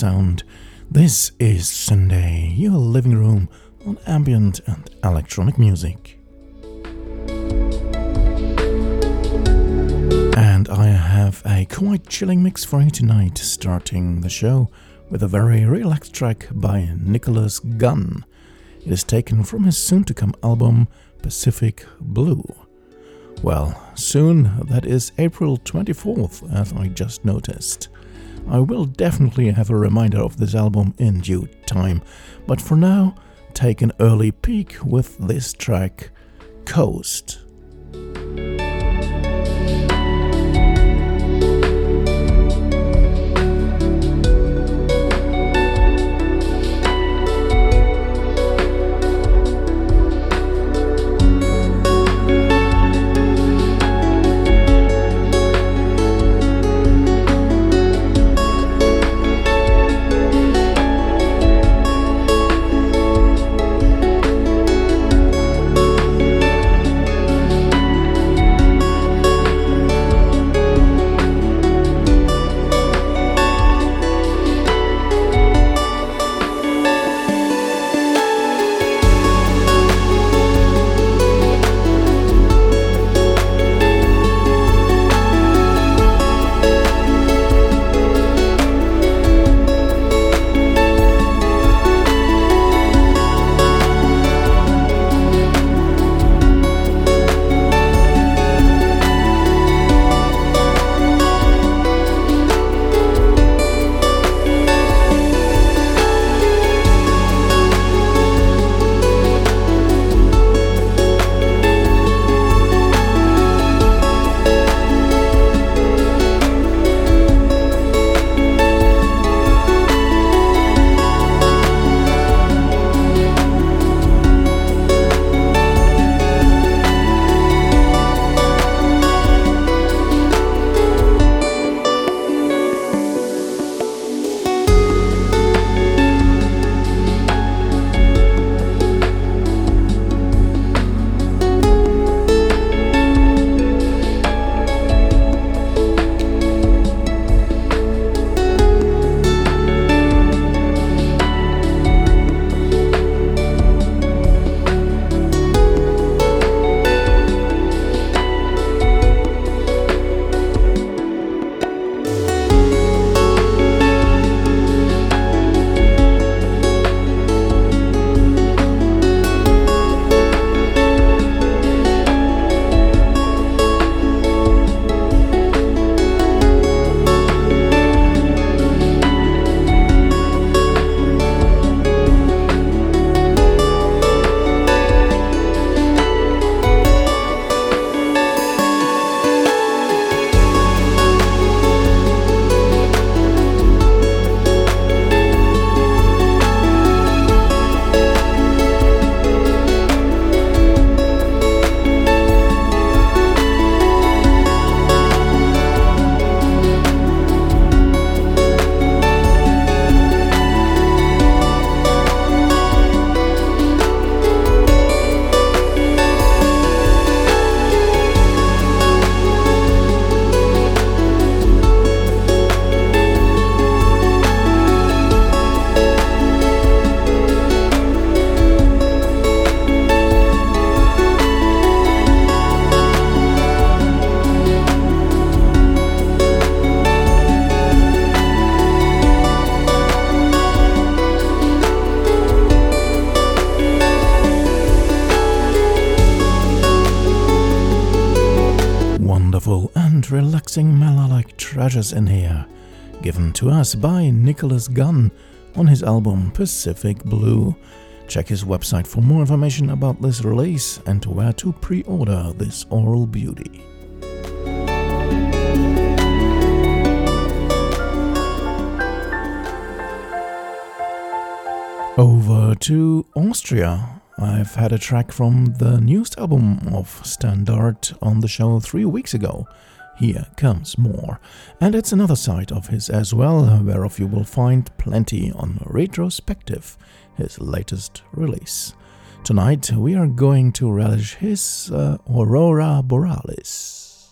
sound. This is syndae, your living room on ambient and electronic music. And I have a quite chilling mix for you tonight, starting the show with a very relaxed track by Nicholas Gunn. It is taken from his soon to come album Pacific Blue. Well, soon, that is April 24th, as I just noticed. I will definitely have a reminder of this album in due time, but for now, take an early peek with this track, Coast. Treasures in here, given to us by Nicholas Gunn on his album Pacific Blue. Check his website for more information about this release and where to pre order this aural beauty. Over to Austria. I've had a track from the newest album of Stan Dart on the show three weeks ago. Here Comes More. And it's another side of his as well, whereof you will find plenty on Retrospective, his latest release. Tonight we are going to relish his uh, Aurora Borealis.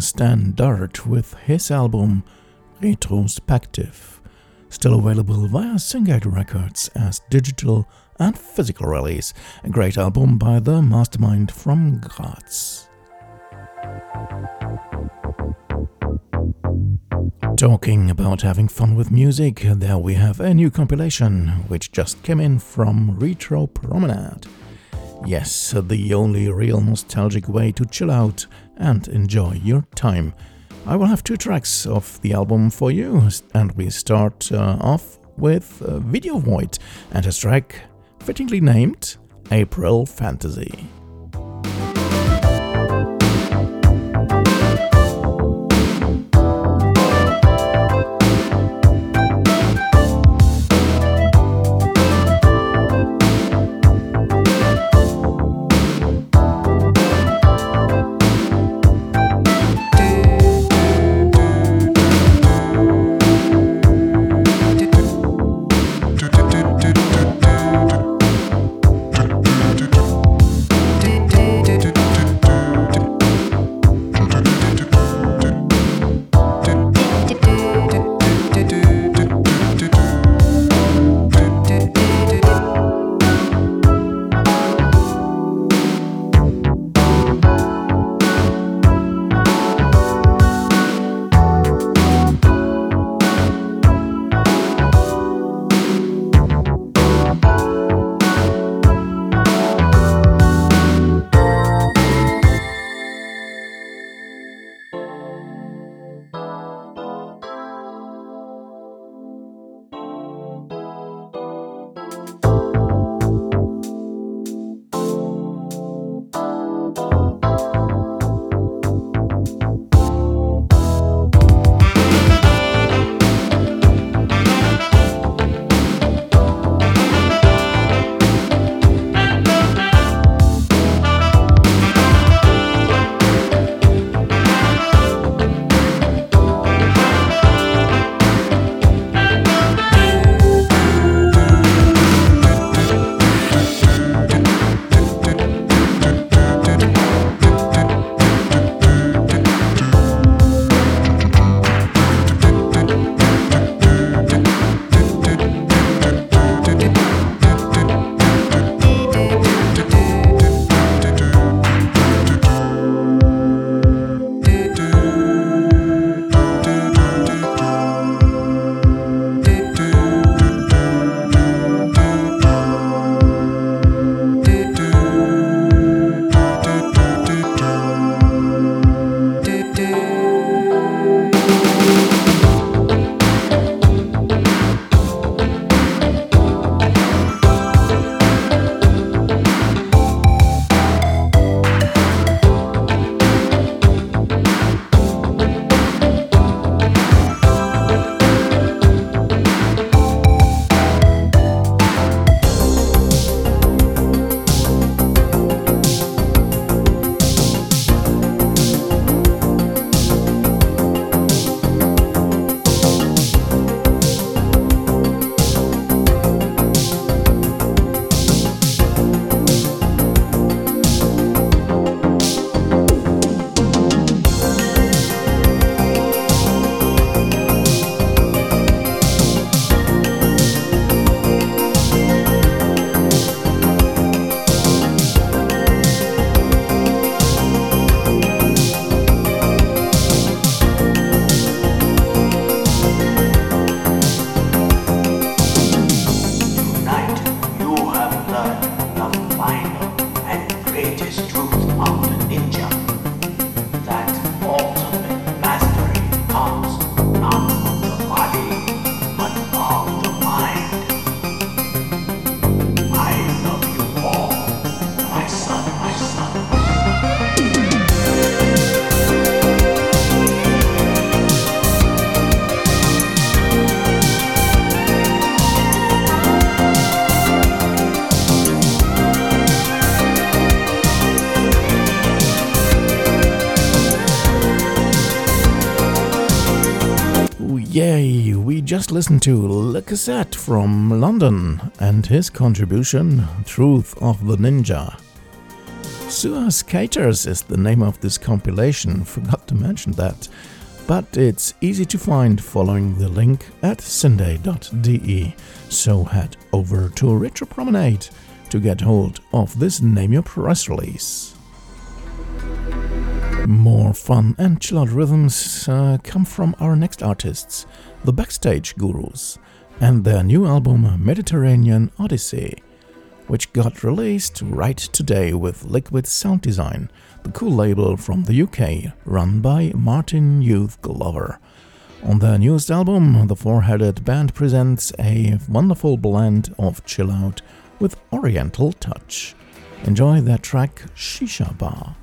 Stan Dart with his album Retrospective, still available via Syngate Records as digital and physical release. A great album by the mastermind from Graz. Talking about having fun with music, there we have a new compilation which just came in from Retro Promenade. Yes, the only real nostalgic way to chill out and enjoy your time. I will have two tracks of the album for you, and we start uh, off with uh, Video Void and a track fittingly named April Fantasy. Thank you. Just listened to Le Cassette from London and his contribution, Truth of the Ninja. Sewer Skaters is the name of this compilation, forgot to mention that. But it's easy to find following the link at syndae.de. So head over to Retro Promenade to get hold of this Name Your Price release. More fun and chill out rhythms uh, come from our next artists, the Backstage Gurus, and their new album Mediterranean Odyssey which got released right today with Liquid Sound Design, the cool label from the UK run by Martin Youth Glover. On their newest album, the four headed band presents a wonderful blend of chill out with oriental touch. Enjoy their track Shisha Bar.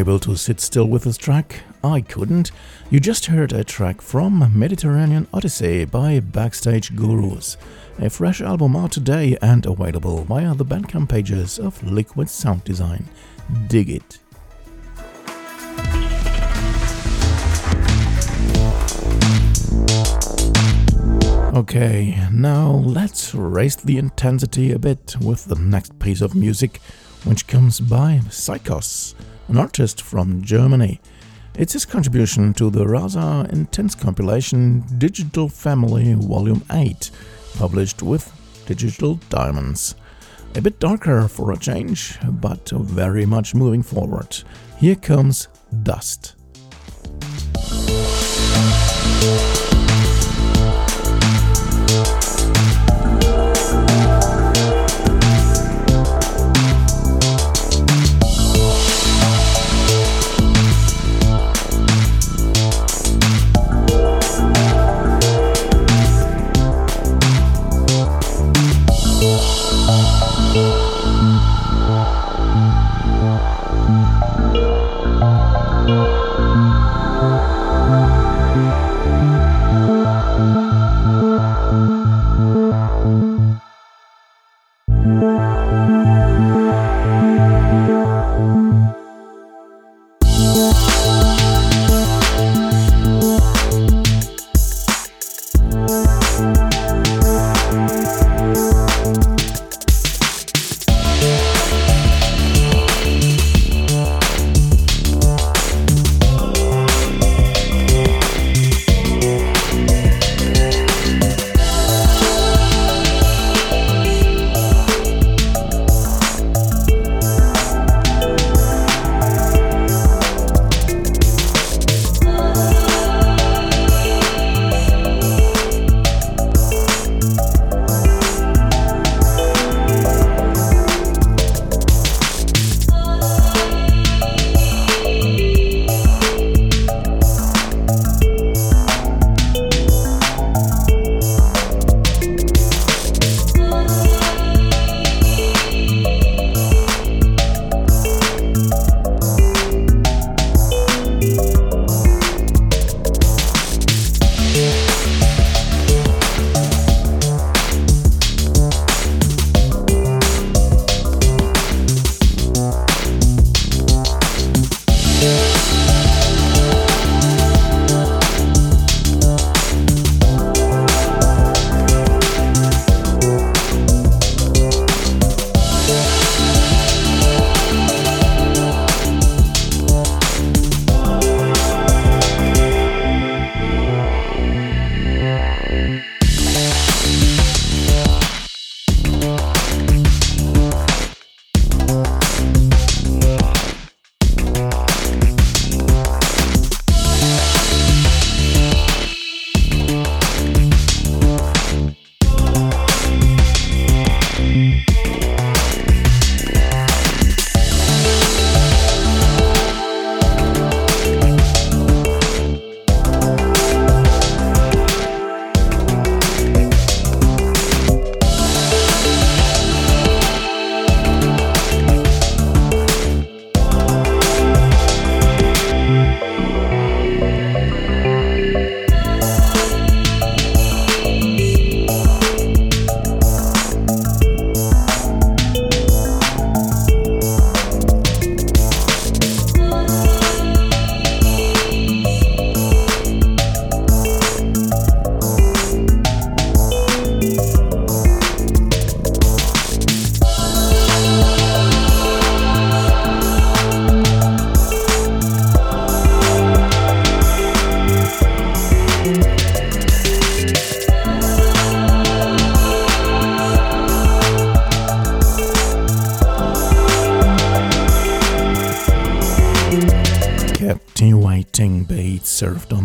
Able to sit still with this track? I couldn't. You just heard a track from Mediterranean Odyssey by Backstage Gurus, a fresh album out today and available via the Bandcamp pages of Liquid Sound Design. Dig it. Okay, now let's raise the intensity a bit with the next piece of music, which comes by Psychoz, an artist from Germany. It's his contribution to the rather intense compilation Digital Family Volume 8, published with Digital Diamonds. A bit darker for a change, but very much moving forward. Here comes Dust.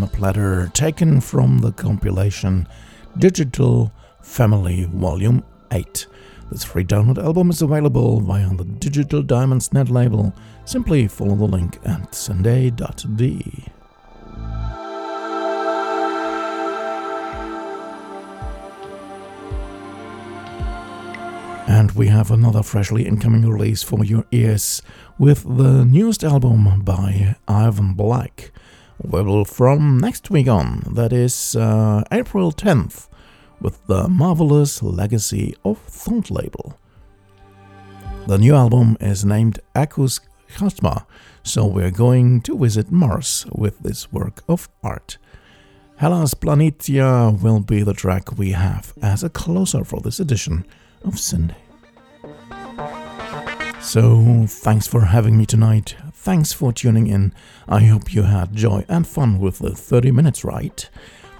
Platter taken from the compilation Digital Family Volume 8. This free download album is available via the Digital Diamonds net label. Simply follow the link at syndae.de. And we have another freshly incoming release for your ears with the newest album by Ivan Black. Available from next week on, that is uh, April 10th, with the marvelous Legacy of Thought label. The new album is named Echus Chasma, so we're going to visit Mars with this work of art. Hellas Planitia will be the track we have as a closer for this edition of syndae. So, thanks for having me tonight. Thanks for tuning in. I hope you had joy and fun with the 30 minutes ride.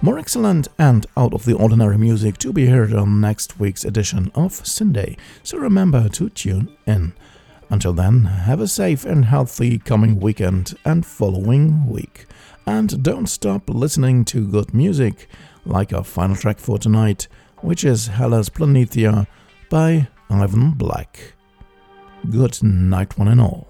More excellent and out of the ordinary music to be heard on next week's edition of syndae, so remember to tune in. Until then, have a safe and healthy coming weekend and following week. And don't stop listening to good music, like our final track for tonight, which is Hellas Planitia by Ivan Black. Good night, one and all.